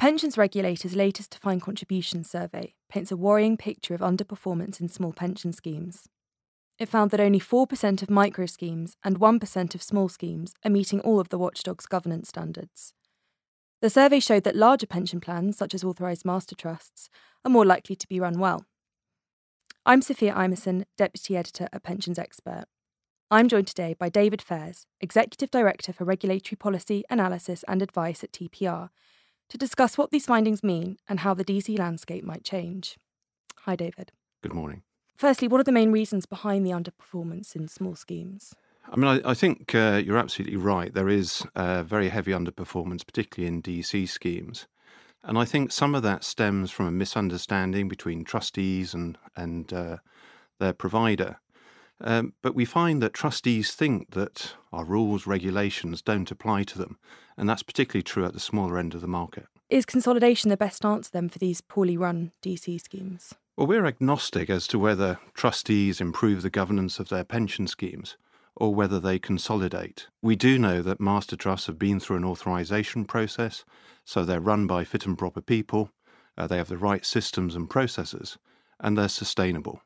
pensions regulator's latest defined contribution survey paints a worrying picture of underperformance in small pension schemes. It found that only 4% of micro schemes and 1% of small schemes are meeting all of the watchdog's governance standards. The survey showed that larger pension plans, such as authorised master trusts, are more likely to be run well. I'm Sophia Imeson, Deputy Editor at Pensions Expert. I'm joined today by David Fairs, Executive Director for Regulatory Policy, Analysis and Advice at TPR, to discuss what these findings mean and how the DC landscape might change. Hi, David. Good morning. Firstly, what are the main reasons behind the underperformance in small schemes? I mean, I, I think uh, you're absolutely right. There is uh, very heavy underperformance, particularly in DC schemes. And I think some of that stems from a misunderstanding between trustees and, and uh, their provider. Um, but we find that trustees think that our rules, regulations don't apply to them. And that's particularly true at the smaller end of the market. Is consolidation the best answer then for these poorly run DC schemes? Well, we're agnostic as to whether trustees improve the governance of their pension schemes or whether they consolidate. We do know that master trusts have been through an authorisation process, so they're run by fit and proper people, uh, they have the right systems and processes, and they're sustainable.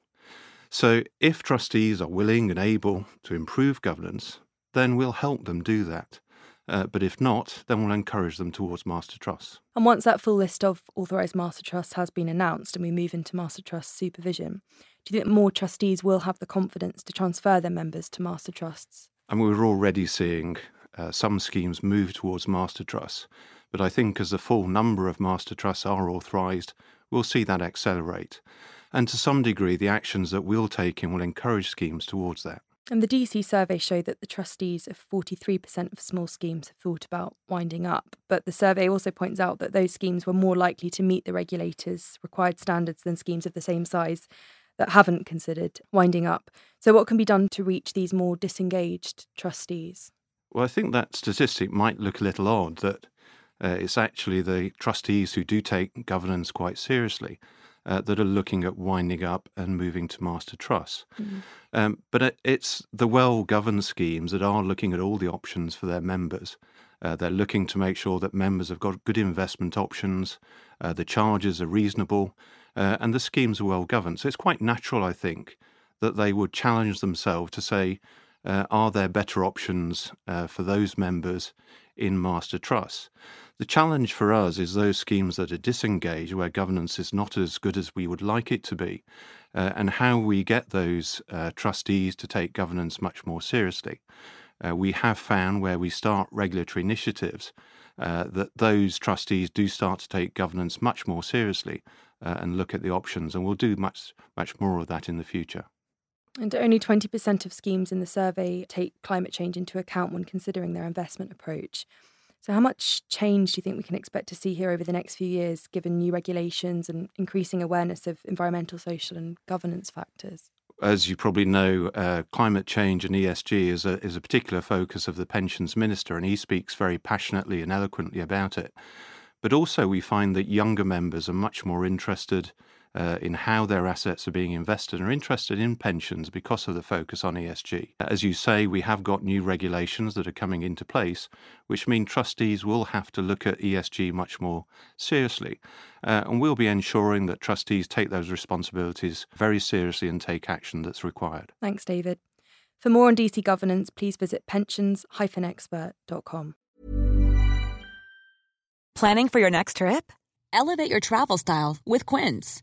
So, if trustees are willing and able to improve governance, then we'll help them do that. Uh, but if not, then we'll encourage them towards master trusts. And once that full list of authorised master trusts has been announced and we move into master trust supervision, do you think more trustees will have the confidence to transfer their members to master trusts? And we're already seeing uh, some schemes move towards master trusts. But I think as the full number of master trusts are authorised, we'll see that accelerate. And to some degree, the actions that we'll take in will encourage schemes towards that. And the DC survey showed that the trustees of 43% of small schemes have thought about winding up. But the survey also points out that those schemes were more likely to meet the regulators' required standards than schemes of the same size that haven't considered winding up. So, what can be done to reach these more disengaged trustees? Well, I think that statistic might look a little odd that uh, it's actually the trustees who do take governance quite seriously uh, that are looking at winding up and moving to master trusts. Mm-hmm. Um, but it, it's the well governed schemes that are looking at all the options for their members. Uh, they're looking to make sure that members have got good investment options, uh, the charges are reasonable, uh, and the schemes are well governed. So it's quite natural, I think, that they would challenge themselves to say, uh, are there better options uh, for those members in master trusts? The challenge for us is those schemes that are disengaged, where governance is not as good as we would like it to be, uh, and how we get those uh, trustees to take governance much more seriously. Uh, we have found where we start regulatory initiatives uh, that those trustees do start to take governance much more seriously uh, and look at the options, and we'll do much much more of that in the future. And only 20% of schemes in the survey take climate change into account when considering their investment approach. So, how much change do you think we can expect to see here over the next few years, given new regulations and increasing awareness of environmental, social, and governance factors? As you probably know, uh, climate change and ESG is a, is a particular focus of the pensions minister, and he speaks very passionately and eloquently about it. But also, we find that younger members are much more interested uh, in how their assets are being invested and are interested in pensions because of the focus on ESG. As you say, we have got new regulations that are coming into place, which mean trustees will have to look at ESG much more seriously. Uh, and we'll be ensuring that trustees take those responsibilities very seriously and take action that's required. Thanks, David. For more on DC governance, please visit pensions-expert.com. Planning for your next trip? Elevate your travel style with Quince.